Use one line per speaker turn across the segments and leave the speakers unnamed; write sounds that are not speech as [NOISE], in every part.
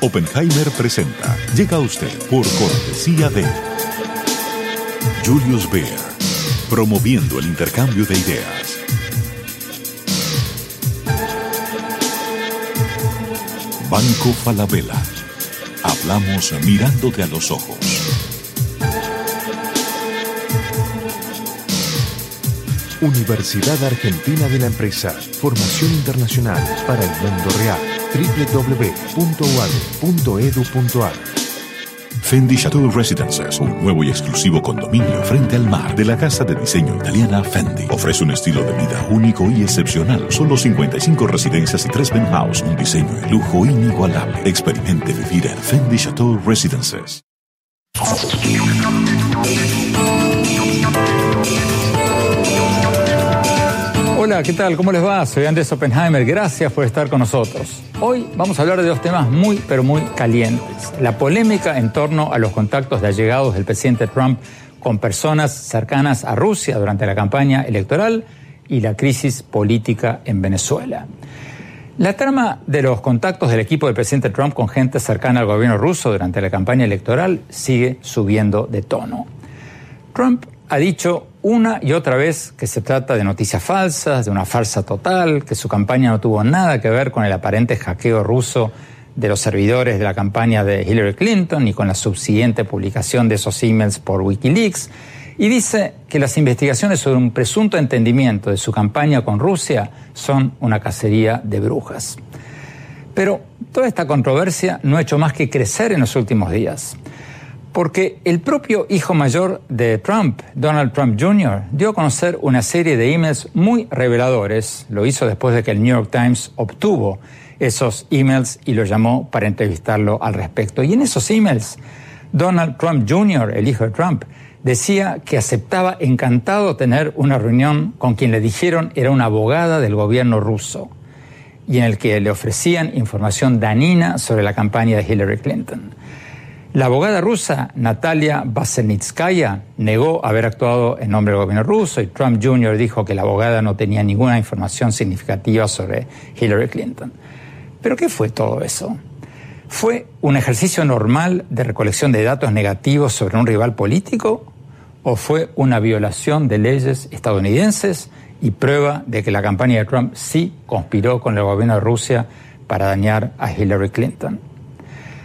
Oppenheimer presenta. Llega a usted por cortesía de Julius Baer, promoviendo el intercambio de ideas. Banco Falabella. Hablamos mirándote a los ojos. Universidad Argentina de la Empresa. Formación internacional para el mundo real. www.uad.edu.ar Fendi Chateau Residences, un nuevo y exclusivo condominio frente al mar de la casa de diseño italiana Fendi. Ofrece un estilo de vida único y excepcional. Solo 55 residencias y 3 penthouse, un diseño de lujo inigualable. Experimente vivir en Fendi Chateau Residences.
Hola, ¿qué tal? ¿Cómo les va? Soy Andrés Oppenheimer. Gracias por estar con nosotros. Hoy vamos a hablar de dos temas muy, pero muy calientes. La polémica en torno a los contactos de allegados del presidente Trump con personas cercanas a Rusia durante la campaña electoral y la crisis política en Venezuela. La trama de los contactos del equipo del presidente Trump con gente cercana al gobierno ruso durante la campaña electoral sigue subiendo de tono. Trump ha dicho una y otra vez que se trata de noticias falsas, de una farsa total, que su campaña no tuvo nada que ver con el aparente hackeo ruso de los servidores de la campaña de Hillary Clinton ni con la subsiguiente publicación de esos emails por Wikileaks, y dice que las investigaciones sobre un presunto entendimiento de su campaña con Rusia son una cacería de brujas. Pero toda esta controversia no ha hecho más que crecer en los últimos días. Porque el propio hijo mayor de Trump, Donald Trump Jr., dio a conocer una serie de emails muy reveladores. Lo hizo después de que el New York Times obtuvo esos emails y lo llamó para entrevistarlo al respecto. Y en esos emails, Donald Trump Jr., el hijo de Trump, decía que aceptaba encantado tener una reunión con quien le dijeron era una abogada del gobierno ruso y en el que le ofrecían información danina sobre la campaña de Hillary Clinton. La abogada rusa Natalia Basenitskaya negó haber actuado en nombre del gobierno ruso y Trump Jr. dijo que la abogada no tenía ninguna información significativa sobre Hillary Clinton. ¿Pero qué fue todo eso? ¿Fue un ejercicio normal de recolección de datos negativos sobre un rival político? ¿O fue una violación de leyes estadounidenses y prueba de que la campaña de Trump sí conspiró con el gobierno de Rusia para dañar a Hillary Clinton?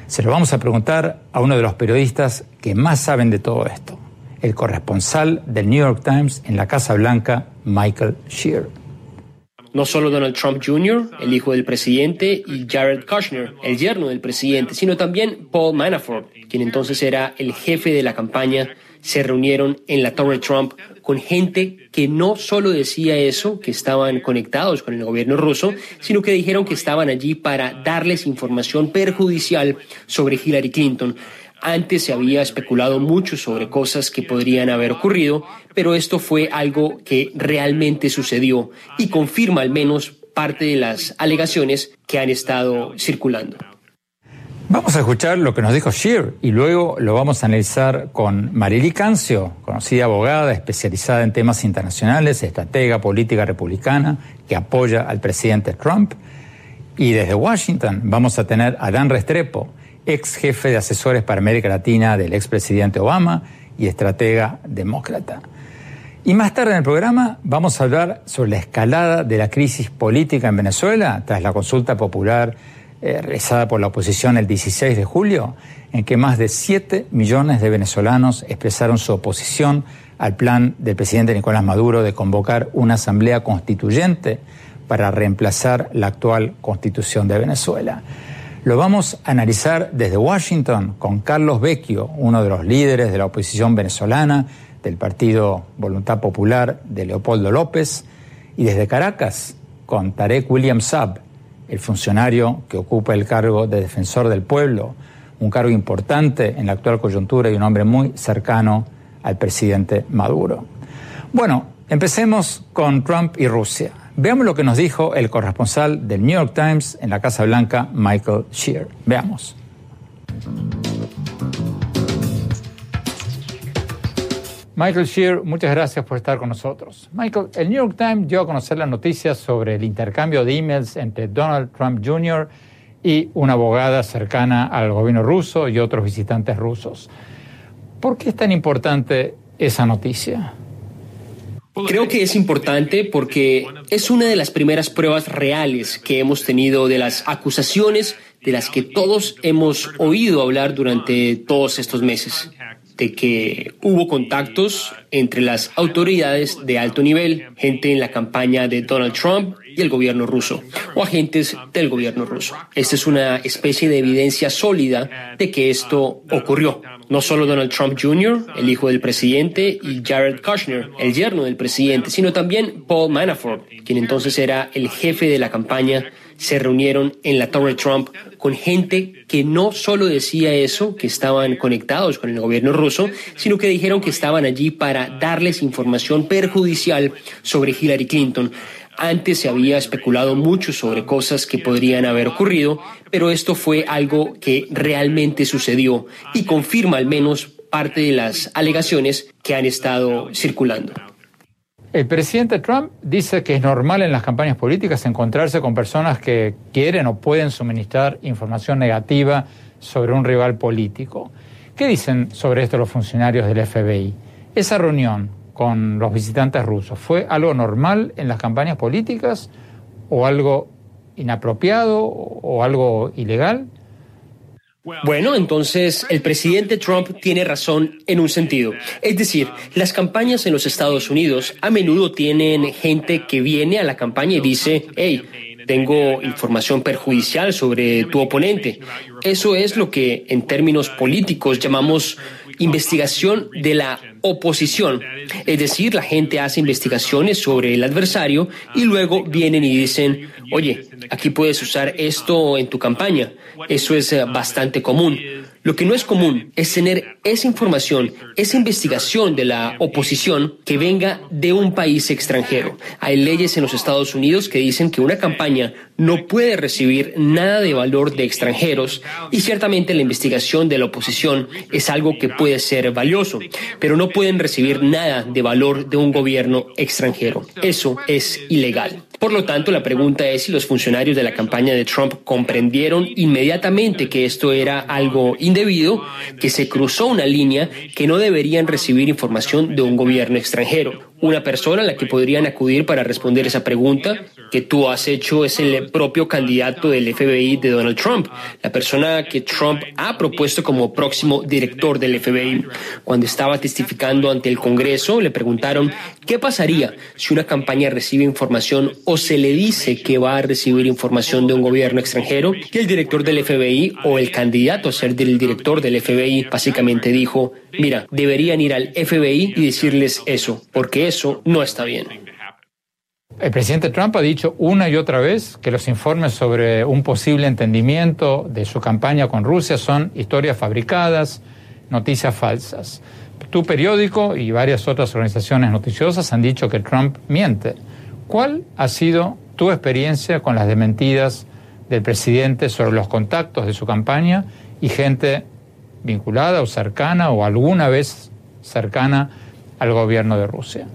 Se lo vamos a preguntar a uno de los periodistas que más saben de todo esto, el corresponsal del New York Times en la Casa Blanca, Michael Shear.
No solo Donald Trump Jr., el hijo del presidente, y Jared Kushner, el yerno del presidente, sino también Paul Manafort, quien entonces era el jefe de la campaña, se reunieron en la Torre Trump con gente que no solo decía eso, que estaban conectados con el gobierno ruso, sino que dijeron que estaban allí para darles información perjudicial sobre Hillary Clinton. Antes se había especulado mucho sobre cosas que podrían haber ocurrido, pero esto fue algo que realmente sucedió y confirma al menos parte de las alegaciones que han estado circulando.
Vamos a escuchar lo que nos dijo Shear y luego lo vamos a analizar con Marily Cancio, conocida abogada especializada en temas internacionales, estratega política republicana que apoya al presidente Trump. Y desde Washington vamos a tener a Dan Restrepo, ex jefe de asesores para América Latina del expresidente Obama y estratega demócrata. Y más tarde en el programa vamos a hablar sobre la escalada de la crisis política en Venezuela tras la consulta popular eh, realizada por la oposición el 16 de julio, en que más de 7 millones de venezolanos expresaron su oposición al plan del presidente Nicolás Maduro de convocar una asamblea constituyente para reemplazar la actual constitución de Venezuela. Lo vamos a analizar desde Washington con Carlos Vecchio, uno de los líderes de la oposición venezolana del Partido Voluntad Popular de Leopoldo López, y desde Caracas con Tarek William Saab, el funcionario que ocupa el cargo de defensor del pueblo, un cargo importante en la actual coyuntura y un hombre muy cercano al presidente Maduro. Bueno, empecemos con Trump y Rusia. Veamos lo que nos dijo el corresponsal del New York Times en la Casa Blanca, Michael Shear. Veamos. Michael Shear, muchas gracias por estar con nosotros. Michael, el New York Times dio a conocer las noticias sobre el intercambio de emails entre Donald Trump Jr. y una abogada cercana al gobierno ruso y otros visitantes rusos. ¿Por qué es tan importante esa noticia?
Creo que es importante porque es una de las primeras pruebas reales que hemos tenido de las acusaciones de las que todos hemos oído hablar durante todos estos meses de que hubo contactos entre las autoridades de alto nivel, gente en la campaña de Donald Trump y el gobierno ruso, o agentes del gobierno ruso. Esta es una especie de evidencia sólida de que esto ocurrió. No solo Donald Trump Jr., el hijo del presidente, y Jared Kushner, el yerno del presidente, sino también Paul Manafort, quien entonces era el jefe de la campaña se reunieron en la Torre Trump con gente que no solo decía eso, que estaban conectados con el gobierno ruso, sino que dijeron que estaban allí para darles información perjudicial sobre Hillary Clinton. Antes se había especulado mucho sobre cosas que podrían haber ocurrido, pero esto fue algo que realmente sucedió y confirma al menos parte de las alegaciones que han estado circulando.
El presidente Trump dice que es normal en las campañas políticas encontrarse con personas que quieren o pueden suministrar información negativa sobre un rival político. ¿Qué dicen sobre esto los funcionarios del FBI? Esa reunión con los visitantes rusos, ¿fue algo normal en las campañas políticas o algo inapropiado o algo ilegal?
Bueno, entonces el presidente Trump tiene razón en un sentido. Es decir, las campañas en los Estados Unidos a menudo tienen gente que viene a la campaña y dice, hey, tengo información perjudicial sobre tu oponente. Eso es lo que en términos políticos llamamos investigación de la oposición. Es decir, la gente hace investigaciones sobre el adversario y luego vienen y dicen, oye, aquí puedes usar esto en tu campaña. Eso es eh, bastante común. Lo que no es común es tener esa información, esa investigación de la oposición que venga de un país extranjero. Hay leyes en los Estados Unidos que dicen que una campaña no puede recibir nada de valor de extranjeros y ciertamente la investigación de la oposición es algo que puede ser valioso, pero no pueden recibir nada de valor de un gobierno extranjero. Eso es ilegal. Por lo tanto, la pregunta es si los funcionarios de la campaña de Trump comprendieron inmediatamente que esto era algo indebido, que se cruzó una línea, que no deberían recibir información de un gobierno extranjero una persona a la que podrían acudir para responder esa pregunta que tú has hecho es el propio candidato del FBI de Donald Trump, la persona que Trump ha propuesto como próximo director del FBI. Cuando estaba testificando ante el Congreso, le preguntaron qué pasaría si una campaña recibe información o se le dice que va a recibir información de un gobierno extranjero y el director del FBI o el candidato a ser del director del FBI básicamente dijo, mira, deberían ir al FBI y decirles eso, porque eso no está bien.
El presidente Trump ha dicho una y otra vez que los informes sobre un posible entendimiento de su campaña con Rusia son historias fabricadas, noticias falsas. Tu periódico y varias otras organizaciones noticiosas han dicho que Trump miente. ¿Cuál ha sido tu experiencia con las dementidas del presidente sobre los contactos de su campaña y gente vinculada o cercana o alguna vez cercana al gobierno de Rusia?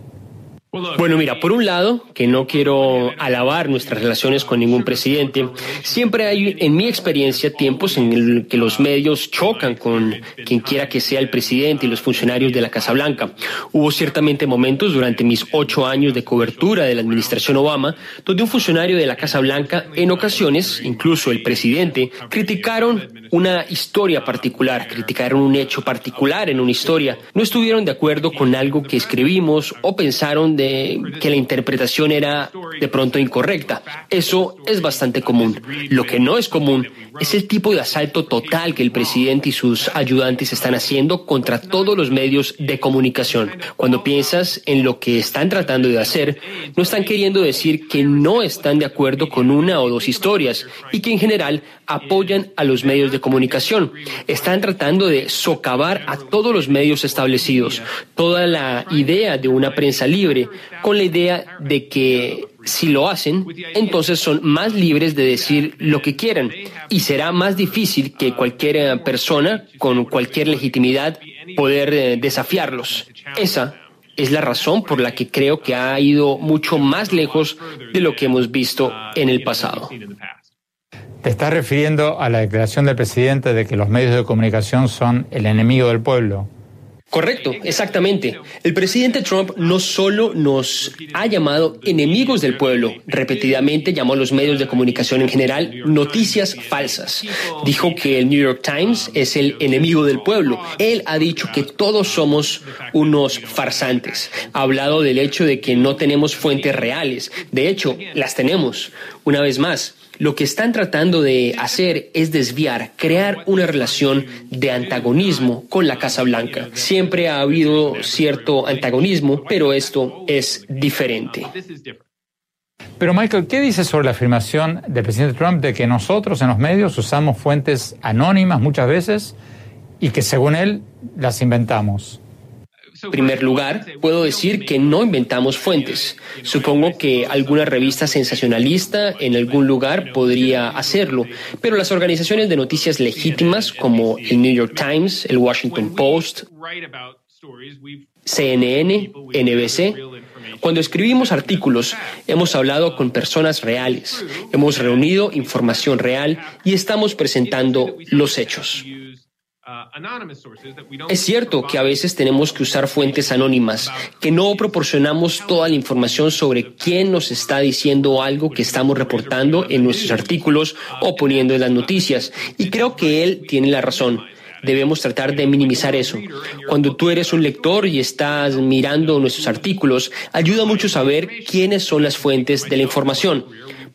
Bueno, mira, por un lado, que no quiero alabar nuestras relaciones con ningún presidente, siempre hay, en mi experiencia, tiempos en el que los medios chocan con quien quiera que sea el presidente y los funcionarios de la Casa Blanca. Hubo ciertamente momentos durante mis ocho años de cobertura de la administración Obama, donde un funcionario de la Casa Blanca, en ocasiones, incluso el presidente, criticaron una historia particular, criticaron un hecho particular en una historia, no estuvieron de acuerdo con algo que escribimos o pensaron de que la interpretación era de pronto incorrecta. Eso es bastante común. Lo que no es común es el tipo de asalto total que el presidente y sus ayudantes están haciendo contra todos los medios de comunicación. Cuando piensas en lo que están tratando de hacer, no están queriendo decir que no están de acuerdo con una o dos historias y que en general apoyan a los medios de comunicación. Están tratando de socavar a todos los medios establecidos, toda la idea de una prensa libre, con la idea de que si lo hacen, entonces son más libres de decir lo que quieran y será más difícil que cualquier eh, persona con cualquier legitimidad poder eh, desafiarlos. Esa es la razón por la que creo que ha ido mucho más lejos de lo que hemos visto en el pasado.
Te estás refiriendo a la declaración del presidente de que los medios de comunicación son el enemigo del pueblo.
Correcto, exactamente. El presidente Trump no solo nos ha llamado enemigos del pueblo, repetidamente llamó a los medios de comunicación en general noticias falsas. Dijo que el New York Times es el enemigo del pueblo. Él ha dicho que todos somos unos farsantes. Ha hablado del hecho de que no tenemos fuentes reales. De hecho, las tenemos. Una vez más, lo que están tratando de hacer es desviar, crear una relación de antagonismo con la Casa Blanca. Siempre ha habido cierto antagonismo, pero esto es diferente.
Pero Michael, ¿qué dices sobre la afirmación del presidente Trump de que nosotros en los medios usamos fuentes anónimas muchas veces y que según él las inventamos?
En primer lugar, puedo decir que no inventamos fuentes. Supongo que alguna revista sensacionalista en algún lugar podría hacerlo, pero las organizaciones de noticias legítimas como el New York Times, el Washington Post, CNN, NBC, cuando escribimos artículos, hemos hablado con personas reales, hemos reunido información real y estamos presentando los hechos. Es cierto que a veces tenemos que usar fuentes anónimas, que no proporcionamos toda la información sobre quién nos está diciendo algo que estamos reportando en nuestros artículos o poniendo en las noticias. Y creo que él tiene la razón. Debemos tratar de minimizar eso. Cuando tú eres un lector y estás mirando nuestros artículos, ayuda mucho saber quiénes son las fuentes de la información.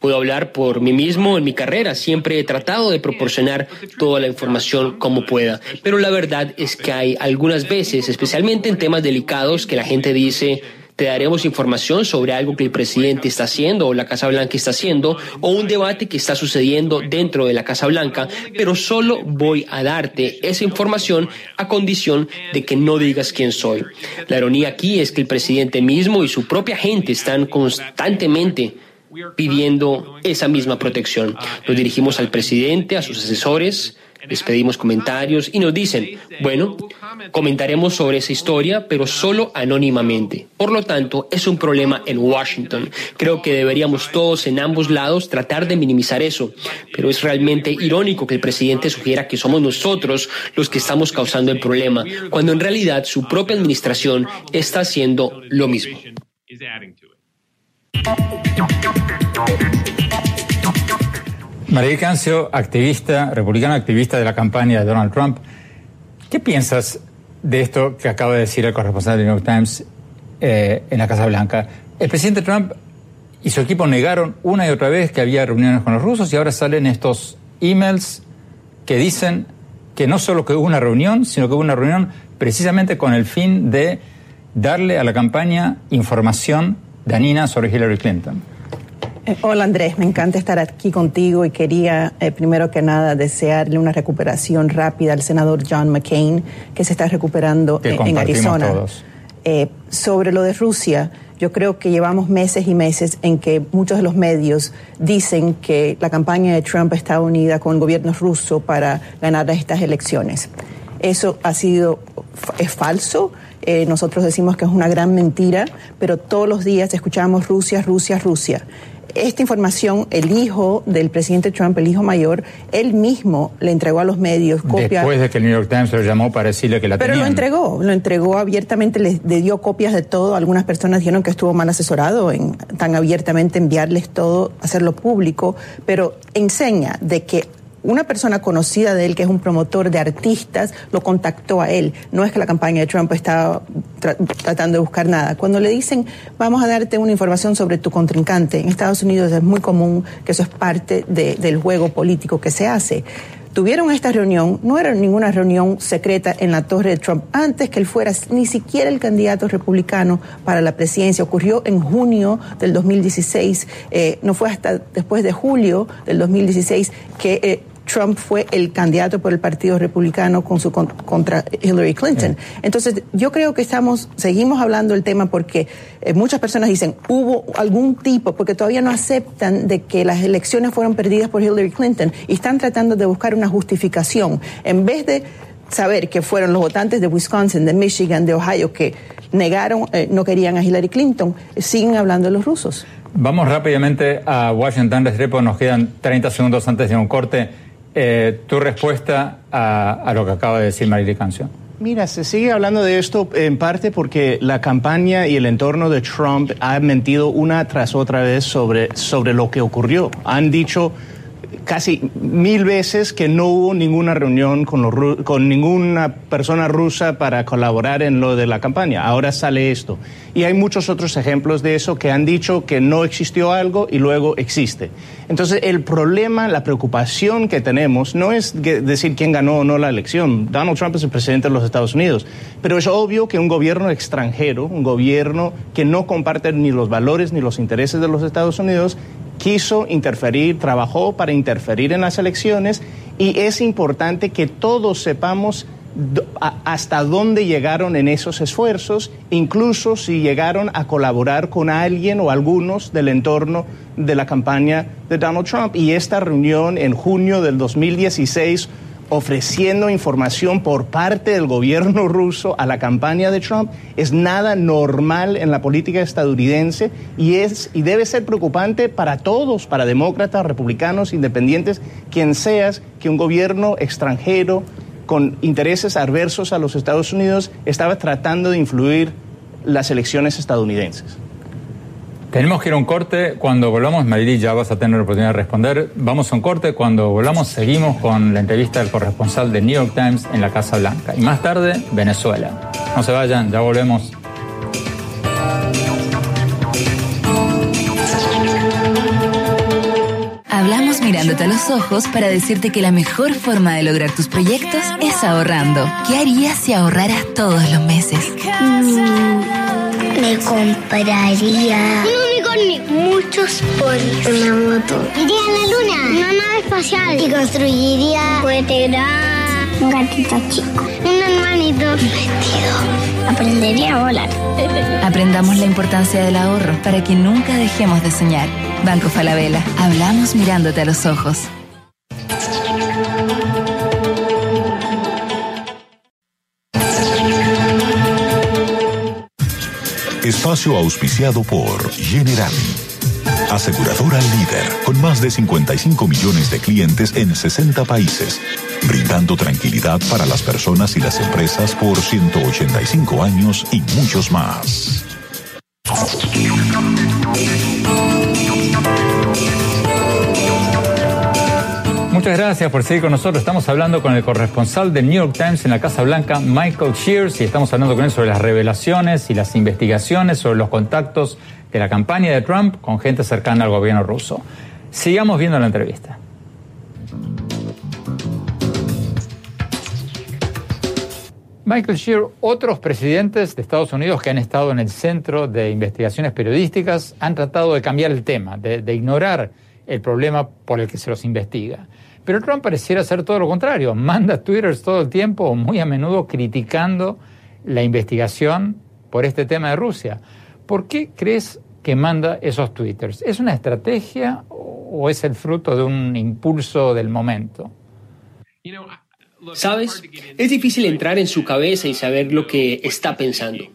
Puedo hablar por mí mismo en mi carrera. Siempre he tratado de proporcionar toda la información como pueda. Pero la verdad es que hay algunas veces, especialmente en temas delicados, que la gente dice, te daremos información sobre algo que el presidente está haciendo o la Casa Blanca está haciendo o un debate que está sucediendo dentro de la Casa Blanca, pero solo voy a darte esa información a condición de que no digas quién soy. La ironía aquí es que el presidente mismo y su propia gente están constantemente pidiendo esa misma protección. Nos dirigimos al presidente, a sus asesores, les pedimos comentarios y nos dicen, bueno, comentaremos sobre esa historia, pero solo anónimamente. Por lo tanto, es un problema en Washington. Creo que deberíamos todos en ambos lados tratar de minimizar eso, pero es realmente irónico que el presidente sugiera que somos nosotros los que estamos causando el problema, cuando en realidad su propia administración está haciendo lo mismo.
María Cancio, activista, republicana activista de la campaña de Donald Trump. ¿Qué piensas de esto que acaba de decir el corresponsal del New York Times eh, en la Casa Blanca? El presidente Trump y su equipo negaron una y otra vez que había reuniones con los rusos y ahora salen estos emails que dicen que no solo que hubo una reunión, sino que hubo una reunión precisamente con el fin de darle a la campaña información Danina sobre Hillary Clinton.
Eh, hola Andrés, me encanta estar aquí contigo y quería eh, primero que nada desearle una recuperación rápida al senador John McCain que se está recuperando en Arizona. Eh, sobre lo de Rusia, yo creo que llevamos meses y meses en que muchos de los medios dicen que la campaña de Trump está unida con el gobierno ruso para ganar estas elecciones. Eso ha sido es falso. Eh, nosotros decimos que es una gran mentira, pero todos los días escuchamos Rusia, Rusia, Rusia. Esta información, el hijo del presidente Trump, el hijo mayor, él mismo le entregó a los medios
copias. Después de que el New York Times lo llamó para decirle que la
Pero lo entregó, lo entregó abiertamente, le, le, dio copias de todo. Algunas personas dijeron que estuvo mal asesorado en tan abiertamente enviarles todo, hacerlo público, pero enseña de que una persona conocida de él, que es un promotor de artistas, lo contactó a él. No es que la campaña de Trump estaba tratando de buscar nada. Cuando le dicen, vamos a darte una información sobre tu contrincante, en Estados Unidos es muy común que eso es parte del juego político que se hace tuvieron esta reunión, no era ninguna reunión secreta en la torre de Trump, antes que él fuera ni siquiera el candidato republicano para la presidencia. Ocurrió en junio del 2016, eh, no fue hasta después de julio del 2016 que eh, Trump fue el candidato por el Partido Republicano con su contra Hillary Clinton. Entonces, yo creo que estamos seguimos hablando del tema porque eh, muchas personas dicen, hubo algún tipo porque todavía no aceptan de que las elecciones fueron perdidas por Hillary Clinton y están tratando de buscar una justificación en vez de saber que fueron los votantes de Wisconsin, de Michigan, de Ohio que negaron, eh, no querían a Hillary Clinton, siguen hablando de los rusos.
Vamos rápidamente a Washington, Restrepo, nos quedan 30 segundos antes de un corte. Eh, tu respuesta a, lo que acaba de decir Canción.
Mira, se sigue hablando de esto en parte porque la campaña y el entorno de Trump han mentido una tras otra vez sobre, sobre lo que ocurrió. Han dicho casi mil veces que no hubo ninguna reunión con, con ninguna persona rusa para colaborar en lo de la campaña. Ahora sale esto. Y hay muchos otros ejemplos de eso que han dicho que no existió algo y luego existe. Entonces, el problema, la preocupación que tenemos no es decir quién ganó o no la elección. Donald Trump es el presidente de los Estados Unidos. Pero es obvio que un gobierno extranjero, un gobierno que no comparte ni los valores ni los intereses de los Estados Unidos, quiso interferir, trabajó para interferir en las elecciones y es importante que todos sepamos hasta dónde llegaron en esos esfuerzos, incluso si llegaron a colaborar con alguien o algunos del entorno de la campaña de Donald Trump. Y esta reunión en junio del 2016 ofreciendo información por parte del gobierno [LAUGHS] ruso a la campaña de Trump es nada normal en la política estadounidense y es y debe ser preocupante para todos, para demócratas, republicanos, independientes, quien seas que un gobierno extranjero con intereses adversos a los Estados Unidos estaba tratando de influir las elecciones estadounidenses.
Tenemos que ir a un corte. Cuando volvamos, Marily, ya vas a tener la oportunidad de responder. Vamos a un corte. Cuando volvamos, seguimos con la entrevista del corresponsal de New York Times en la Casa Blanca. Y más tarde, Venezuela. No se vayan, ya volvemos.
Hablamos mirándote a los ojos para decirte que la mejor forma de lograr tus proyectos es ahorrando. ¿Qué harías si ahorraras todos los meses?
Mm, me compraría muchos ponis. Una moto. Iría a la luna. Una nave espacial. Y construiría un gatito chico. Un hermanito. Un vestido. Aprendería a volar. [LAUGHS]
Aprendamos la importancia del ahorro para que nunca dejemos de soñar. Banco Falabella. Hablamos mirándote a los ojos.
Espacio auspiciado por General. Aseguradora líder, con más de 55 millones de clientes en 60 países, brindando tranquilidad para las personas y las empresas por 185 años y muchos más.
Muchas gracias por seguir con nosotros. Estamos hablando con el corresponsal del New York Times en la Casa Blanca, Michael Shears, y estamos hablando con él sobre las revelaciones y las investigaciones sobre los contactos de la campaña de Trump con gente cercana al gobierno ruso. Sigamos viendo la entrevista. Michael Shear, otros presidentes de Estados Unidos que han estado en el centro de investigaciones periodísticas han tratado de cambiar el tema, de, de ignorar el problema por el que se los investiga. Pero Trump pareciera hacer todo lo contrario. Manda twitters todo el tiempo, muy a menudo criticando la investigación por este tema de Rusia. ¿Por qué crees que manda esos twitters? ¿Es una estrategia o es el fruto de un impulso del momento?
Sabes, es difícil entrar en su cabeza y saber lo que está pensando.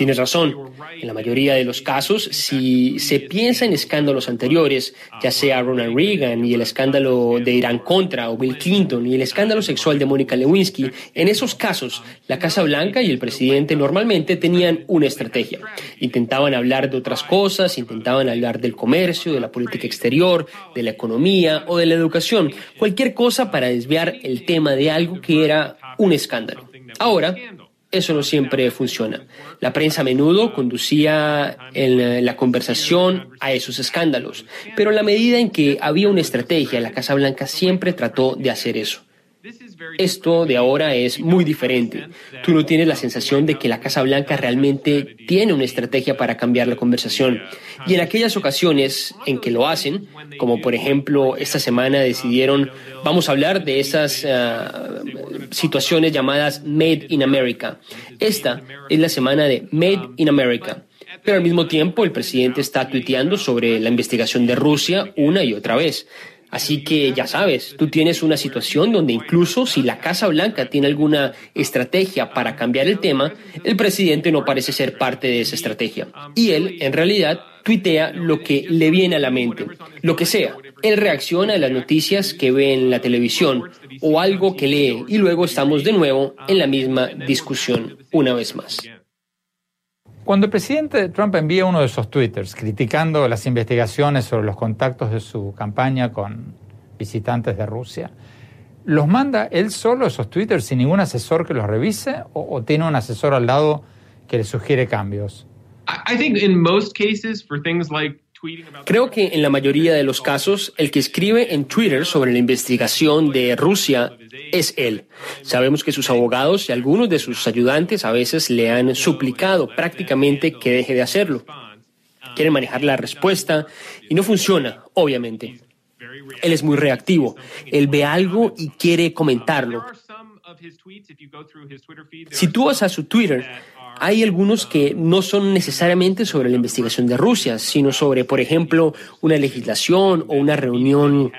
Tienes razón. En la mayoría de los casos, si se piensa en escándalos anteriores, ya sea Ronald Reagan y el escándalo de Irán contra o Bill Clinton y el escándalo sexual de Mónica Lewinsky, en esos casos, la Casa Blanca y el presidente normalmente tenían una estrategia. Intentaban hablar de otras cosas, intentaban hablar del comercio, de la política exterior, de la economía o de la educación, cualquier cosa para desviar el tema de algo que era un escándalo. Ahora, eso no siempre funciona. La prensa a menudo conducía en la conversación a esos escándalos, pero en la medida en que había una estrategia, la Casa Blanca siempre trató de hacer eso. Esto de ahora es muy diferente. Tú no tienes la sensación de que la Casa Blanca realmente tiene una estrategia para cambiar la conversación. Y en aquellas ocasiones en que lo hacen, como por ejemplo esta semana decidieron, vamos a hablar de esas ah, situaciones llamadas Made in America. Esta es la semana de Made in America. Pero al mismo tiempo el presidente está tuiteando sobre la investigación de Rusia una y otra vez. Así que ya sabes, tú tienes una situación donde incluso si la Casa Blanca tiene alguna estrategia para cambiar el tema, el presidente no parece ser parte de esa estrategia. Y él, en realidad, tuitea lo que le viene a la mente, lo que sea. Él reacciona a las noticias que ve en la televisión o algo que lee y luego estamos de nuevo en la misma discusión una vez más.
Cuando el presidente Trump envía uno de esos twitters criticando las investigaciones sobre los contactos de su campaña con visitantes de Rusia, ¿los manda él solo esos twitters sin ningún asesor que los revise o, o tiene un asesor al lado que le sugiere cambios?
Creo que en la mayoría de los casos, el que escribe en Twitter sobre la investigación de Rusia es él. Sabemos que sus abogados y algunos de sus ayudantes a veces le han suplicado prácticamente que deje de hacerlo. Quieren manejar la respuesta y no funciona, obviamente. Él es muy reactivo. Él ve algo y quiere comentarlo. Si tú vas a su Twitter, hay algunos que no son necesariamente sobre la investigación de Rusia, sino sobre, por ejemplo, una legislación o una reunión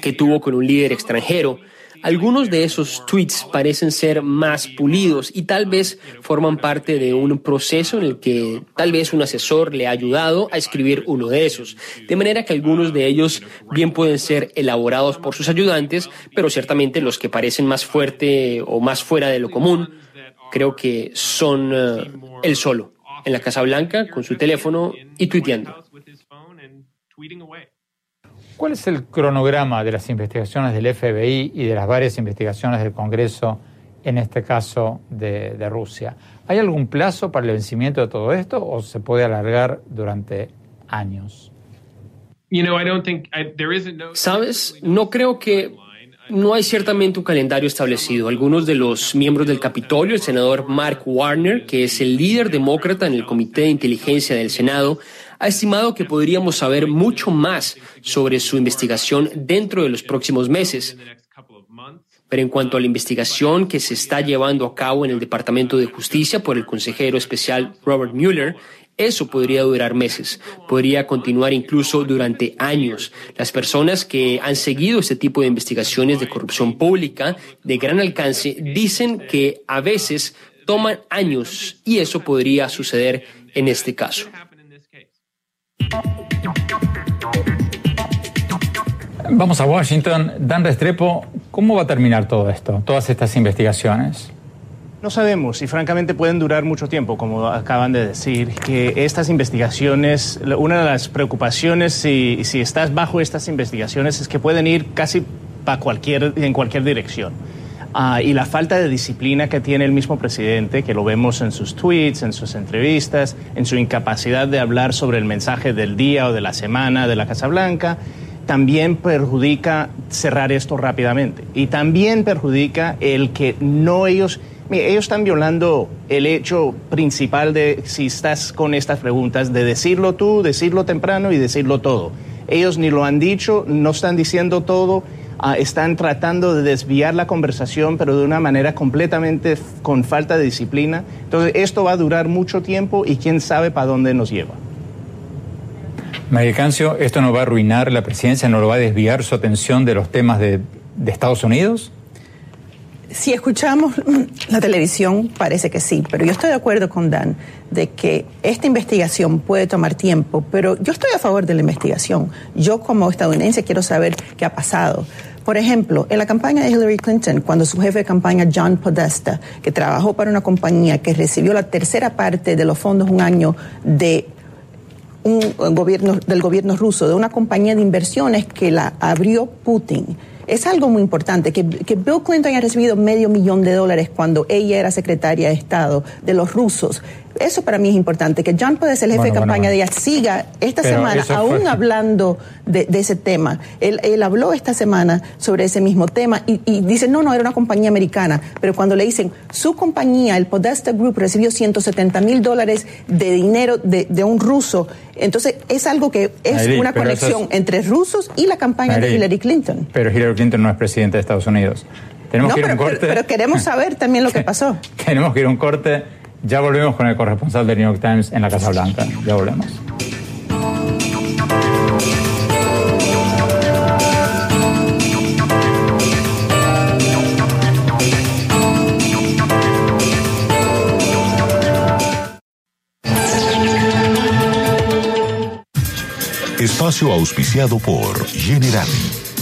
que tuvo con un líder extranjero. Algunos de esos tweets parecen ser más pulidos y tal vez forman parte de un proceso en el que tal vez un asesor le ha ayudado a escribir uno de esos. De manera que algunos de ellos bien pueden ser elaborados por sus ayudantes, pero ciertamente los que parecen más fuerte o más fuera de lo común creo que son uh, él solo en la Casa Blanca con su teléfono y tuiteando.
¿Cuál es el cronograma de las investigaciones del FBI y de las varias investigaciones del Congreso, en este caso de, de Rusia? ¿Hay algún plazo para el vencimiento de todo esto o se puede alargar durante años?
Sabes, no creo que no hay ciertamente un calendario establecido. Algunos de los miembros del Capitolio, el senador Mark Warner, que es el líder demócrata en el Comité de Inteligencia del Senado, ha estimado que podríamos saber mucho más sobre su investigación dentro de los próximos meses. Pero en cuanto a la investigación que se está llevando a cabo en el Departamento de Justicia por el consejero especial Robert Mueller, eso podría durar meses, podría continuar incluso durante años. Las personas que han seguido este tipo de investigaciones de corrupción pública de gran alcance dicen que a veces toman años y eso podría suceder en este caso.
Vamos a Washington. Dan Restrepo, ¿cómo va a terminar todo esto, todas estas investigaciones?
No sabemos y francamente pueden durar mucho tiempo, como acaban de decir, que estas investigaciones, una de las preocupaciones si, si estás bajo estas investigaciones es que pueden ir casi cualquier, en cualquier dirección. Ah, y la falta de disciplina que tiene el mismo presidente, que lo vemos en sus tweets, en sus entrevistas, en su incapacidad de hablar sobre el mensaje del día o de la semana de la Casa Blanca, también perjudica cerrar esto rápidamente. Y también perjudica el que no ellos ellos están violando el hecho principal de, si estás con estas preguntas, de decirlo tú, decirlo temprano y decirlo todo. Ellos ni lo han dicho, no están diciendo todo, ah, están tratando de desviar la conversación, pero de una manera completamente con falta de disciplina. Entonces, esto va a durar mucho tiempo y quién sabe para dónde nos lleva.
María Cancio, ¿esto no va a arruinar la presidencia, no lo va a desviar su atención de los temas de, de Estados Unidos?
Si escuchamos la televisión, parece que sí, pero yo estoy de acuerdo con Dan de que esta investigación puede tomar tiempo, pero yo estoy a favor de la investigación. Yo como estadounidense quiero saber qué ha pasado. Por ejemplo, en la campaña de Hillary Clinton, cuando su jefe de campaña, John Podesta, que trabajó para una compañía que recibió la tercera parte de los fondos un año de un gobierno, del gobierno ruso, de una compañía de inversiones que la abrió Putin es algo muy importante, que, Bill Clinton haya recibido medio millón de dólares cuando ella era secretaria de Estado de los rusos eso para mí es importante, que John Podesta, el jefe de campaña de ella, siga esta semana aún hablando de, ese tema. Él, él, habló esta semana sobre ese mismo tema y, dice, no, no, era una compañía americana, pero cuando le dicen, su compañía, el Podesta Group, recibió 170 mil dólares de dinero de, un ruso, entonces es algo que es una conexión entre rusos y la campaña de Hillary Clinton.
Pero Hillary Clinton no es presidente de Estados Unidos.
Tenemos que ir pero, un corte. pero queremos saber también lo que pasó. [LAUGHS]
Tenemos que ir a un corte. Ya volvemos con el corresponsal del New York Times en la Casa Blanca. Ya volvemos.
espacio auspiciado por Generali.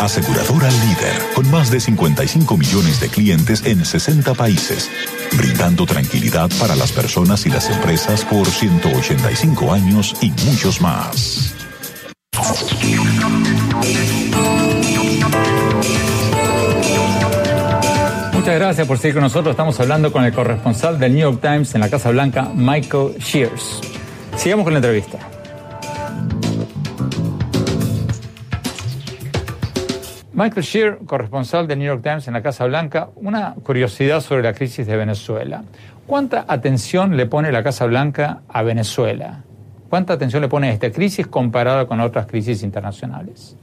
Aseguradora líder, con más de 55 millones de clientes en 60 países, brindando tranquilidad para las personas y las empresas por 185 años y muchos más.
Muchas gracias por seguir con nosotros. Estamos hablando con el corresponsal del New York Times en la Casa Blanca, Michael Shears. Sigamos con la entrevista. Michael Shear, corresponsal del New York Times en la Casa Blanca, una curiosidad sobre la crisis de Venezuela. ¿Cuánta atención le pone la Casa Blanca a Venezuela? ¿Cuánta atención le pone a esta crisis comparada con otras crisis internacionales?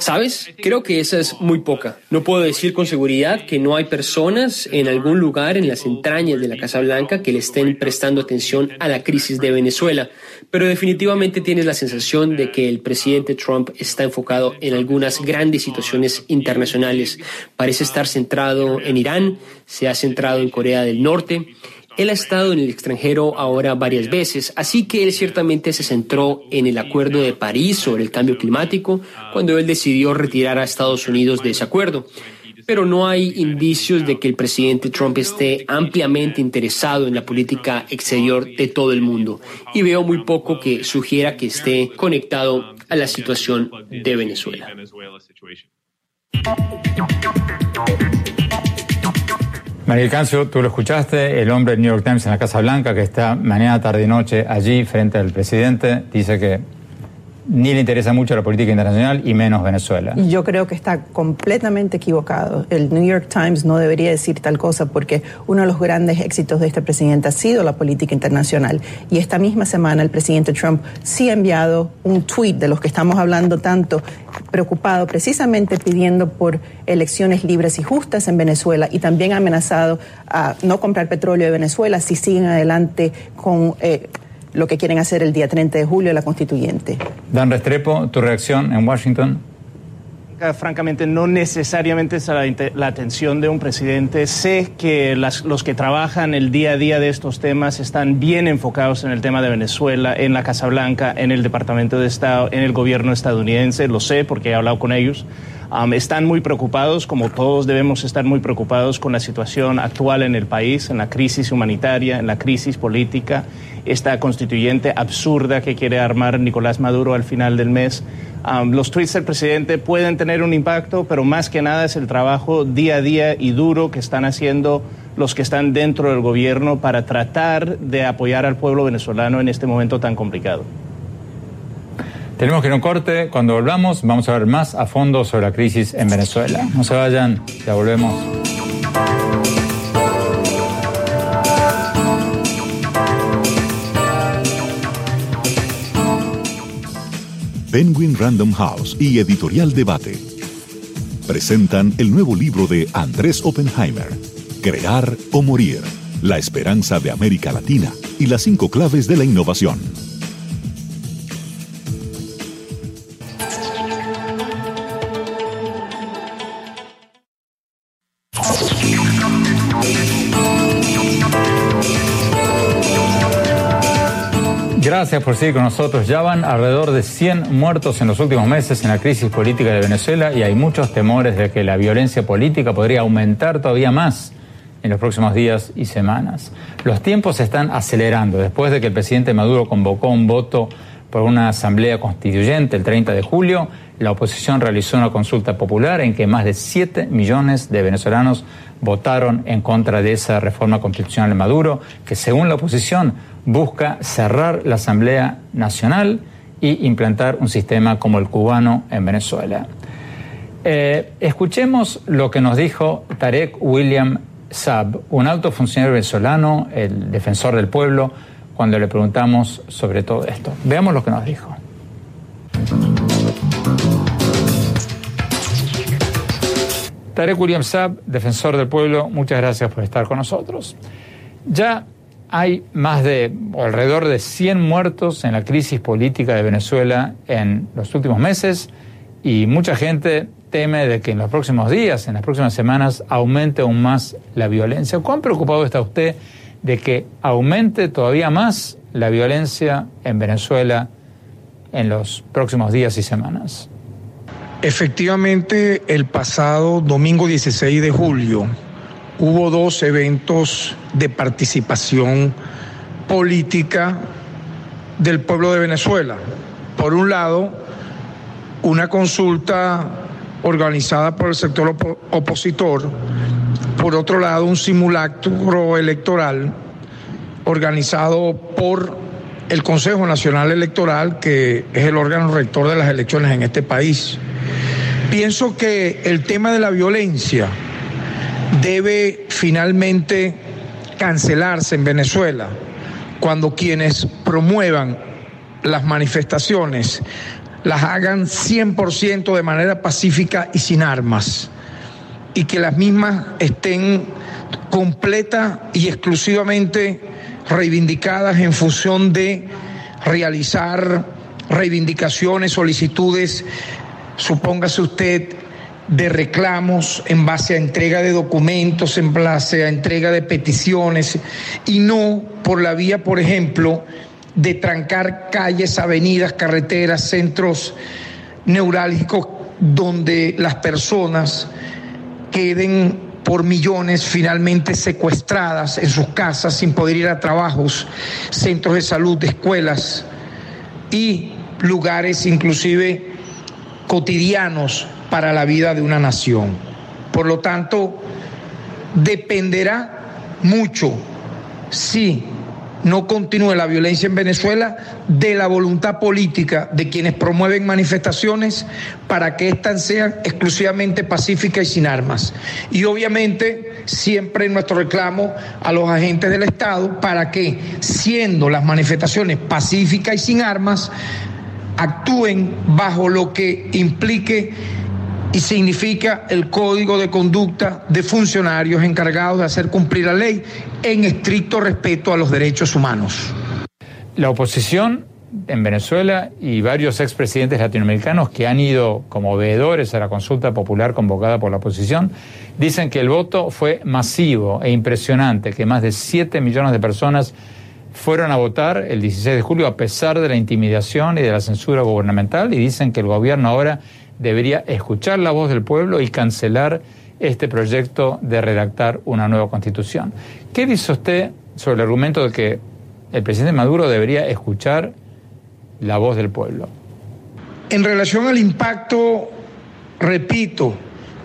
¿Sabes? Creo que esa es muy poca. No puedo decir con seguridad que no hay personas en algún lugar en las entrañas de la Casa Blanca que le estén prestando atención a la crisis de Venezuela, pero definitivamente tienes la sensación de que el presidente Trump está enfocado en algunas grandes situaciones internacionales. Parece estar centrado en Irán, se ha centrado en Corea del Norte él ha estado en el extranjero ahora varias veces, así que él ciertamente se centró en el Acuerdo de París sobre el cambio climático cuando él decidió retirar a Estados Unidos de ese acuerdo. Pero no hay indicios de que el presidente Trump esté ampliamente interesado en la política exterior de todo el mundo. Y veo muy poco que sugiera que esté conectado a la situación de Venezuela.
María Cancio, tú lo escuchaste, el hombre del New York Times en la Casa Blanca que está mañana, tarde y noche allí frente al presidente, dice que ni le interesa mucho la política internacional y menos Venezuela.
Yo creo que está completamente equivocado. El New York Times no debería decir tal cosa porque uno de los grandes éxitos de este presidente ha sido la política internacional. Y esta misma semana el presidente Trump sí ha enviado un tweet de los que estamos hablando tanto, preocupado precisamente pidiendo por elecciones libres y justas en Venezuela y también ha amenazado a no comprar petróleo de Venezuela si siguen adelante con... Eh, lo que quieren hacer el día 30 de julio la constituyente.
Dan Restrepo, tu reacción en Washington.
Francamente, no necesariamente es la, atención de un presidente. Sé que los que trabajan el día a día de estos temas están bien enfocados en el tema de Venezuela, en la Casa Blanca, en el Departamento de Estado, en el gobierno estadounidense. Lo sé porque he hablado con ellos están muy preocupados, como todos debemos estar muy preocupados con la situación actual en el país, en la crisis humanitaria, en la crisis política, esta constituyente absurda que quiere armar Nicolás Maduro al final del mes. los tweets del presidente pueden tener un impacto, pero más que nada es el trabajo día a día y duro que están haciendo los que están dentro del gobierno para tratar de apoyar al pueblo venezolano en este momento tan complicado.
Tenemos que ir a un corte. Cuando volvamos, vamos a ver más a fondo sobre la crisis en Venezuela. No se vayan, ya volvemos.
Penguin Random House y Editorial Debate presentan el nuevo libro de Andrés Oppenheimer, Crear o Morir, la esperanza de América Latina y las cinco claves de la innovación.
Gracias por seguir con nosotros. Ya van alrededor de 100 muertos en los últimos meses en la crisis política de Venezuela y hay muchos temores de que la violencia política podría aumentar todavía más en los próximos días y semanas. Los tiempos se están acelerando después de que el presidente Maduro convocó un voto por una asamblea constituyente el 30 de julio. La oposición realizó una consulta popular en que más de 7 millones de venezolanos votaron en contra de esa reforma constitucional de Maduro, que según la oposición busca cerrar la Asamblea Nacional y implantar un sistema como el cubano en Venezuela. Eh, escuchemos lo que nos dijo Tarek William Saab, un alto funcionario venezolano, el defensor del pueblo, cuando le preguntamos sobre todo esto. Veamos lo que nos dijo. Tarek William Saab, defensor del pueblo, muchas gracias por estar con nosotros. Ya hay más de alrededor de 100 muertos en la crisis política de Venezuela en los últimos meses y mucha gente teme de que en los próximos días, en las próximas semanas, aumente aún más la violencia. ¿Cuán preocupado está usted de que aumente todavía más la violencia en Venezuela en los próximos días y semanas.
Efectivamente, el pasado domingo 16 de julio hubo dos eventos de participación política del pueblo de Venezuela. Por un lado, una consulta organizada por el sector opositor, por otro lado, un simulacro electoral organizado por el Consejo Nacional Electoral, que es el órgano rector de las elecciones en este país. Pienso que el tema de la violencia debe finalmente cancelarse en Venezuela cuando quienes promuevan las manifestaciones las hagan 100% de manera pacífica y sin armas y que las mismas estén completa y exclusivamente reivindicadas en función de realizar reivindicaciones, solicitudes, supóngase usted, de reclamos en base a entrega de documentos, en base a entrega de peticiones, y no por la vía, por ejemplo, de trancar calles, avenidas, carreteras, centros neurálgicos donde las personas queden por millones finalmente secuestradas en sus casas sin poder ir a trabajos, centros de salud, escuelas y lugares inclusive cotidianos para la vida de una nación. Por lo tanto, dependerá mucho si no continúe la violencia en Venezuela de la voluntad política de quienes promueven manifestaciones para que éstas sean exclusivamente pacíficas y sin armas. Y obviamente siempre nuestro reclamo a los agentes del Estado para que, siendo las manifestaciones pacíficas y sin armas, actúen bajo lo que implique y significa el código de conducta de funcionarios encargados de hacer cumplir la ley en estricto respeto a los derechos humanos.
La oposición en Venezuela y varios expresidentes latinoamericanos que han ido como veedores a la consulta popular convocada por la oposición dicen que el voto fue masivo e impresionante, que más de 7 millones de personas fueron a votar el 16 de julio a pesar de la intimidación y de la censura gubernamental y dicen que el gobierno ahora debería escuchar la voz del pueblo y cancelar este proyecto de redactar una nueva constitución. ¿Qué dice usted sobre el argumento de que el presidente Maduro debería escuchar la voz del pueblo?
En relación al impacto, repito,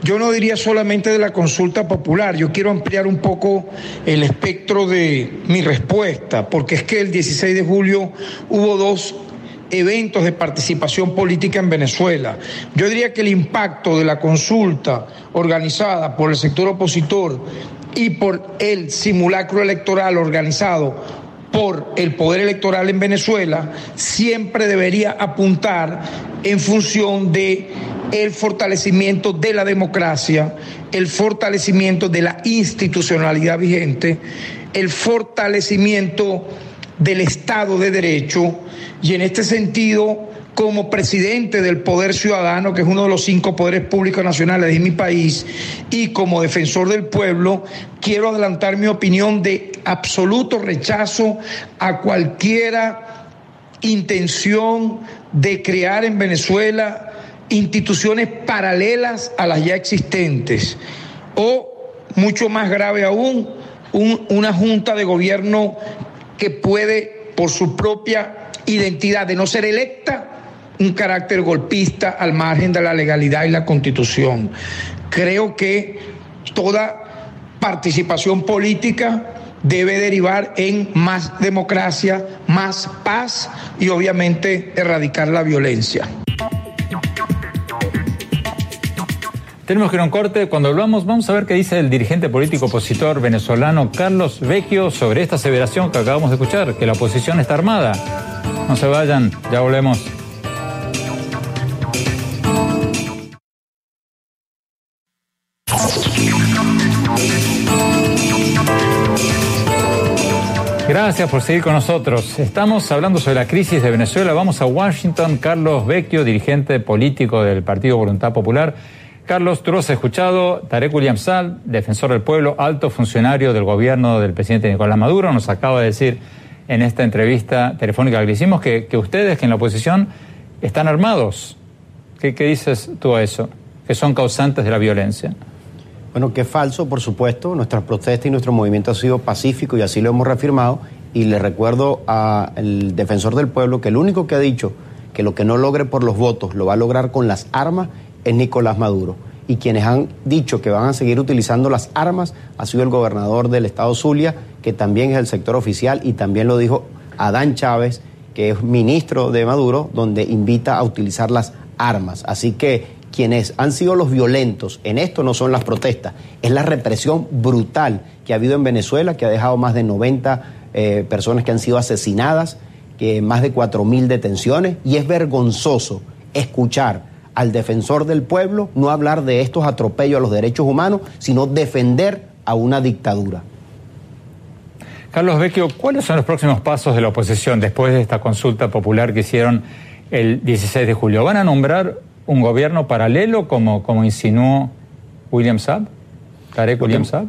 yo no diría solamente de la consulta popular, yo quiero ampliar un poco el espectro de mi respuesta, porque es que el 16 de julio hubo dos eventos de participación política en Venezuela. Yo diría que el impacto de la consulta organizada por el sector opositor y por el simulacro electoral organizado por el poder electoral en Venezuela siempre debería apuntar en función de el fortalecimiento de la democracia, el fortalecimiento de la institucionalidad vigente, el fortalecimiento del Estado de Derecho y en este sentido, como presidente del Poder Ciudadano, que es uno de los cinco poderes públicos nacionales de mi país, y como defensor del pueblo, quiero adelantar mi opinión de absoluto rechazo a cualquiera intención de crear en Venezuela instituciones paralelas a las ya existentes o, mucho más grave aún, una junta de gobierno que puede, por su propia identidad de no ser electa, un carácter golpista al margen de la legalidad y la constitución. Creo que toda participación política debe derivar en más democracia, más paz y obviamente erradicar la violencia.
Tenemos que ir a un corte. Cuando volvamos, vamos a ver qué dice el dirigente político opositor venezolano Carlos Vecchio sobre esta aseveración que acabamos de escuchar, que la oposición está armada. No se vayan, ya volvemos. Gracias por seguir con nosotros. Estamos hablando sobre la crisis de Venezuela. Vamos a Washington. Carlos Vecchio, dirigente político del Partido Voluntad Popular Carlos, tú lo has escuchado, Tarek William Sal, defensor del pueblo, alto funcionario del gobierno del presidente Nicolás Maduro, nos acaba de decir en esta entrevista telefónica que le hicimos que, ustedes, que en la oposición, están armados. ¿Qué, ¿Qué, dices tú a eso? Que son causantes de la violencia.
Bueno, que es falso, por supuesto. Nuestra protesta y nuestro movimiento ha sido pacífico y así lo hemos reafirmado. Y le recuerdo al defensor del pueblo que el único que ha dicho que lo que no logre por los votos lo va a lograr con las armas es Nicolás Maduro. Y quienes han dicho que van a seguir utilizando las armas ha sido el gobernador del estado Zulia, que también es el sector oficial, y también lo dijo Adán Chávez, que es ministro de Maduro, donde invita a utilizar las armas. Así que quienes han sido los violentos en esto no son las protestas, es la represión brutal que ha habido en Venezuela, que ha dejado más de 90 eh, personas que han sido asesinadas, que más de 4.000 detenciones, y es vergonzoso escuchar al defensor del pueblo no hablar de estos atropellos a los derechos humanos, sino defender a una dictadura.
Carlos Vecchio, ¿cuáles son los próximos pasos de la oposición después de esta consulta popular que hicieron el 16 de julio? ¿Van a nombrar un gobierno paralelo como, como insinuó William Saab? Tarek William Saab?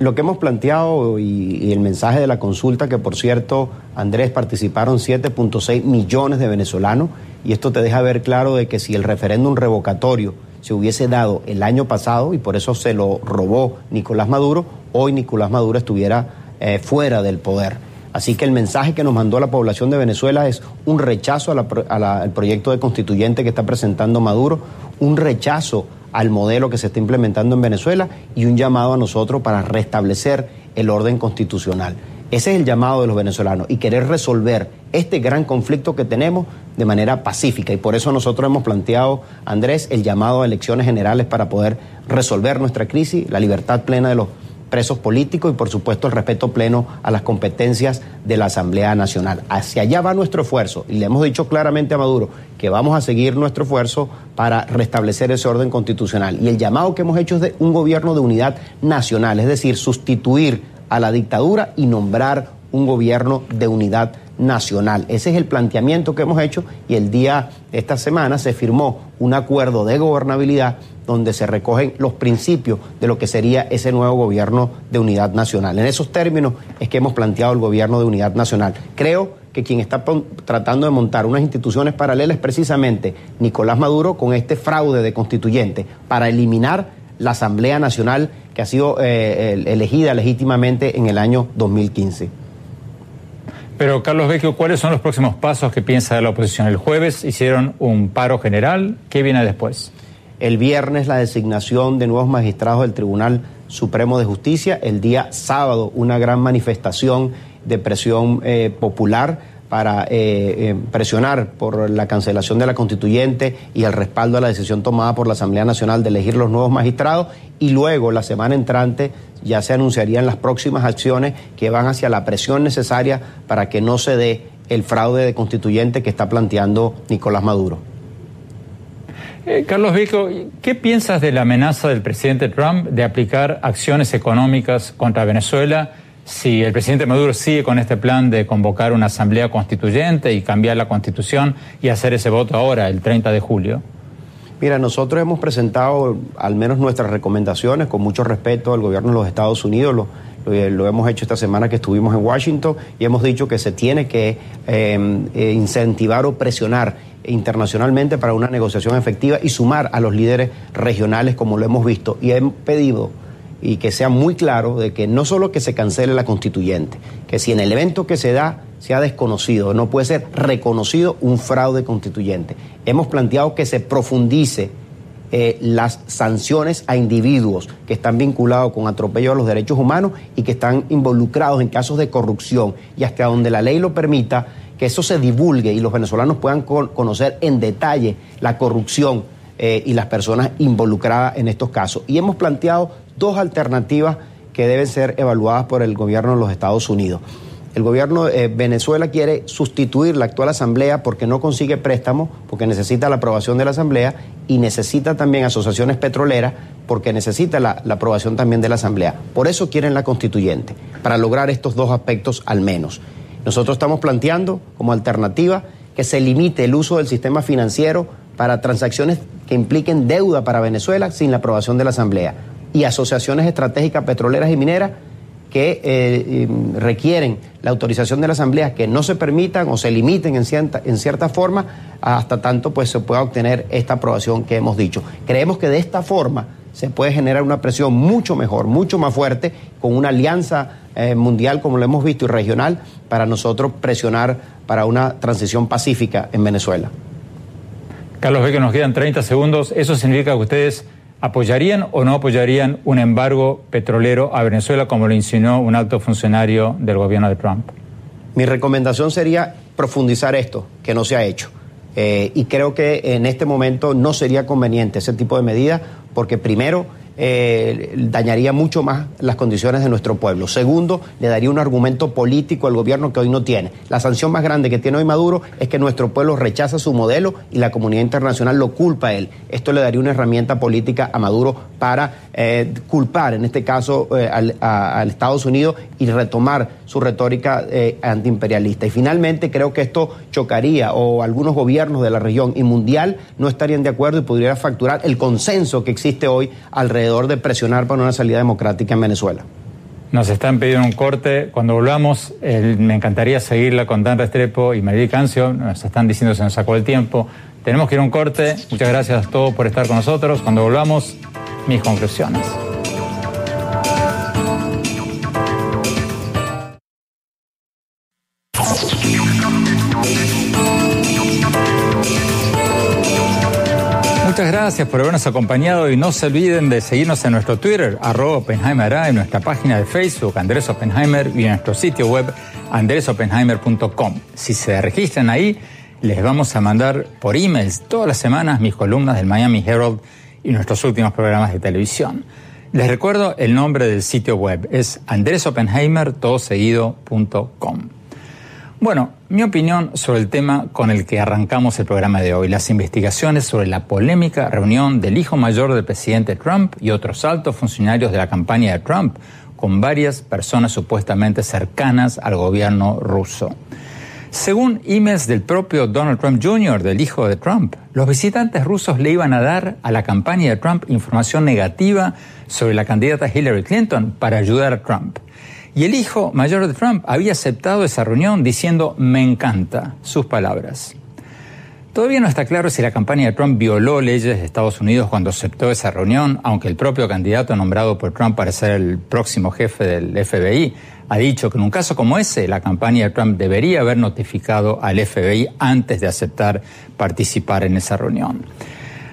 Lo que hemos planteado y, el mensaje de la consulta, que por cierto, Andrés, participaron 7.6 millones de venezolanos, y esto te deja ver claro de que si el referéndum revocatorio se hubiese dado el año pasado, y por eso se lo robó Nicolás Maduro, hoy Nicolás Maduro estuviera eh, fuera del poder. Así que el mensaje que nos mandó la población de Venezuela es un rechazo al proyecto de constituyente que está presentando Maduro, un rechazo al modelo que se está implementando en Venezuela y un llamado a nosotros para restablecer el orden constitucional. Ese es el llamado de los venezolanos y querer resolver este gran conflicto que tenemos de manera pacífica. Y por eso nosotros hemos planteado, Andrés, el llamado a elecciones generales para poder resolver nuestra crisis, la libertad plena de los presos políticos y por supuesto el respeto pleno a las competencias de la Asamblea Nacional. Hacia allá va nuestro esfuerzo y le hemos dicho claramente a Maduro que vamos a seguir nuestro esfuerzo para restablecer ese orden constitucional. Y el llamado que hemos hecho es de un gobierno de unidad nacional, es decir, sustituir a la dictadura y nombrar un gobierno de unidad nacional. Ese es el planteamiento que hemos hecho y el día, esta semana, se firmó un acuerdo de gobernabilidad donde se recogen los principios de lo que sería ese nuevo gobierno de unidad nacional. En esos términos es que hemos planteado el gobierno de unidad nacional. Creo que quien está tratando de montar unas instituciones paralelas es precisamente Nicolás Maduro con este fraude de constituyente para eliminar la Asamblea Nacional que ha sido eh, elegida legítimamente en el año 2015.
Pero Carlos Vecchio, ¿cuáles son los próximos pasos que piensa la oposición? El jueves hicieron un paro general, ¿qué viene después?
El viernes la designación de nuevos magistrados del Tribunal Supremo de Justicia, el día sábado una gran manifestación de presión eh, popular para eh, eh, presionar por la cancelación de la constituyente y el respaldo a la decisión tomada por la Asamblea Nacional de elegir los nuevos magistrados y luego la semana entrante ya se anunciarían las próximas acciones que van hacia la presión necesaria para que no se dé el fraude de constituyente que está planteando Nicolás Maduro.
Eh, Carlos Vico, ¿qué piensas de la amenaza del presidente Trump de aplicar acciones económicas contra Venezuela? Si el presidente Maduro sigue con este plan de convocar una asamblea constituyente y cambiar la constitución y hacer ese voto ahora, el 30 de julio?
Mira, nosotros hemos presentado al menos nuestras recomendaciones con mucho respeto al gobierno de los Estados Unidos. Lo, lo, hemos hecho esta semana que estuvimos en Washington y hemos dicho que se tiene que em, eh, incentivar o presionar internacionalmente para una negociación efectiva y sumar a los líderes regionales como lo hemos visto. Y hemos pedido y que sea muy claro de que no solo que se cancele la constituyente, que si en el evento que se da sea desconocido, no puede ser reconocido un fraude constituyente. Hemos planteado que se profundice eh, las sanciones a individuos que están vinculados con atropello a los derechos humanos y que están involucrados en casos de corrupción y hasta donde la ley lo permita, que eso se divulgue y los venezolanos puedan conocer en detalle la corrupción eh, y las personas involucradas en estos casos. Y hemos planteado dos alternativas que deben ser evaluadas por el gobierno de los Estados Unidos. El gobierno de eh, Venezuela quiere sustituir la actual asamblea porque no consigue préstamos, porque necesita la aprobación de la asamblea y necesita también asociaciones petroleras porque necesita la, la aprobación también de la asamblea. Por eso quieren la constituyente, para lograr estos dos aspectos al menos. Nosotros estamos planteando como alternativa que se limite el uso del sistema financiero para transacciones que impliquen deuda para Venezuela sin la aprobación de la asamblea y asociaciones estratégicas petroleras y mineras que eh, requieren la autorización de la Asamblea que no se permitan o se limiten en cierta, en cierta forma hasta tanto pues se pueda obtener esta aprobación que hemos dicho. Creemos que de esta forma se puede generar una presión mucho mejor, mucho más fuerte, con una alianza eh, mundial como lo hemos visto y regional, para nosotros presionar para una transición pacífica en Venezuela.
Carlos, ve que nos quedan 30 segundos. ¿Eso significa que ustedes apoyarían o no apoyarían un embargo petrolero a Venezuela como lo insinuó un alto funcionario del gobierno de Trump?
Mi recomendación sería profundizar esto, que no se ha hecho. Eh, y creo que en este momento no sería conveniente ese tipo de medida porque primero eh, dañaría mucho más las condiciones de nuestro pueblo. Segundo, le daría un argumento político al gobierno que hoy no tiene. La sanción más grande que tiene hoy Maduro es que nuestro pueblo rechaza su modelo y la comunidad internacional lo culpa a él. Esto le daría una herramienta política a Maduro para eh, culpar, en este caso, eh, al, Estados Unidos y retomar su retórica antiimperialista. Y finalmente creo que esto chocaría o algunos gobiernos de la región y mundial no estarían de acuerdo y podría facturar el consenso que existe hoy alrededor de presionar para una salida democrática en Venezuela.
Nos están pidiendo un corte. Cuando volvamos, me encantaría seguirla con Dan Restrepo y María Cancio. Nos están diciendo que se nos sacó el tiempo. Tenemos que ir a un corte. Muchas gracias a todos por estar con nosotros. Cuando volvamos, mis conclusiones. Gracias por habernos acompañado y no se olviden de seguirnos en nuestro Twitter, arroba Oppenheimer, en nuestra página de Facebook, Andrés Oppenheimer, y en nuestro sitio web, andresoppenheimer.com. Si se registran ahí, les vamos a mandar por emails todas las semanas mis columnas del Miami Herald y nuestros últimos programas de televisión. Les recuerdo el nombre del sitio web, es andresoppenheimer.com. Bueno, mi opinión sobre el tema con el que arrancamos el programa de hoy, las investigaciones sobre la polémica reunión del hijo mayor del presidente Trump y otros altos funcionarios de la campaña de Trump con varias personas supuestamente cercanas al gobierno ruso. Según emails del propio Donald Trump Jr., del hijo de Trump, los visitantes rusos le iban a dar a la campaña de Trump información negativa sobre la candidata Hillary Clinton para ayudar a Trump. Y el hijo mayor de Trump había aceptado esa reunión diciendo, me encanta, sus palabras. Todavía no está claro si la campaña de Trump violó leyes de Estados Unidos cuando aceptó esa reunión, aunque el propio candidato nombrado por Trump para ser el próximo jefe del FBI ha dicho que en un caso como ese, la campaña de Trump debería haber notificado al FBI antes de aceptar participar en esa reunión.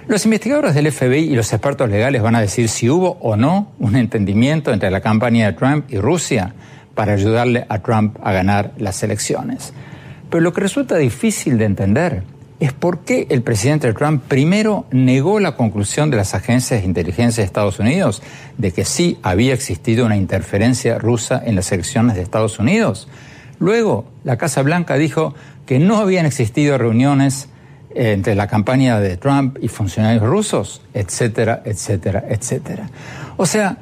Los investigadores del FBI y los expertos legales van a decir si hubo o no un entendimiento entre la campaña de Trump y Rusia para ayudarle a Trump a ganar las elecciones. Pero lo que resulta difícil de entender es por qué el presidente Trump primero negó la conclusión de las agencias de inteligencia de Estados Unidos de que sí había existido una interferencia rusa en las elecciones de Estados Unidos. Luego, la Casa Blanca dijo que no habían existido reuniones entre la campaña de Trump y funcionarios rusos, etcétera, etcétera, etcétera. O sea,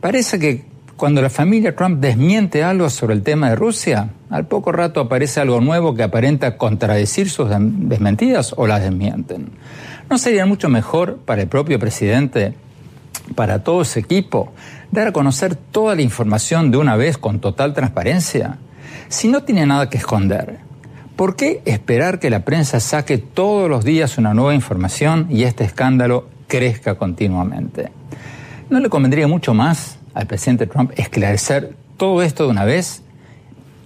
parece que cuando la familia Trump desmiente algo sobre el tema de Rusia, al poco rato aparece algo nuevo que aparenta contradecir sus desmentidas o las desmienten. ¿No sería mucho mejor para el propio presidente, para todo ese equipo, dar a conocer toda la información de una vez con total transparencia? Si no tiene nada que esconder, ¿Por qué esperar que la prensa saque todos los días una nueva información y este escándalo crezca continuamente? ¿No le convendría mucho más al presidente Trump esclarecer todo esto de una vez?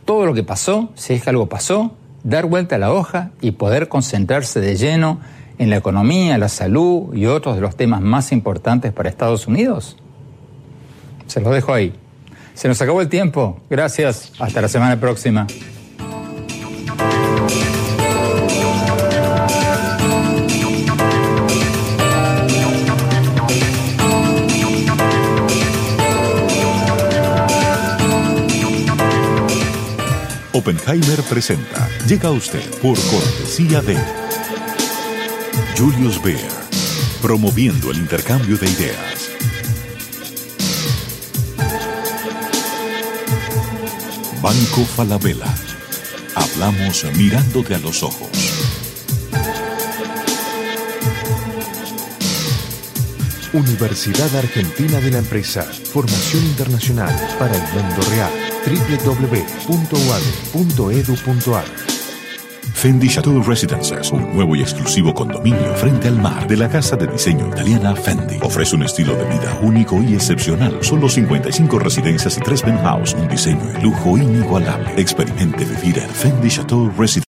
Todo lo que pasó, si es que algo pasó, dar vuelta a la hoja y poder concentrarse de lleno en la economía, la salud y otros de los temas más importantes para Estados Unidos? Se los dejo ahí. Se nos acabó el tiempo. Gracias. Hasta la semana próxima.
Oppenheimer presenta. Llega a usted por cortesía de Julius Baer, promoviendo el intercambio de ideas. Banco Falabella. Hablamos mirándote a los ojos.
Universidad Argentina de la Empresa. Formación internacional para el mundo real. www.uad.edu.ar
Fendi Chateau Residences, un nuevo y exclusivo condominio frente al mar de la casa de diseño italiana Fendi. Ofrece un estilo de vida único y excepcional. Solo 55 residencias y 3 penthouse, un diseño de lujo inigualable. Experimente vivir en Fendi Chateau Residences.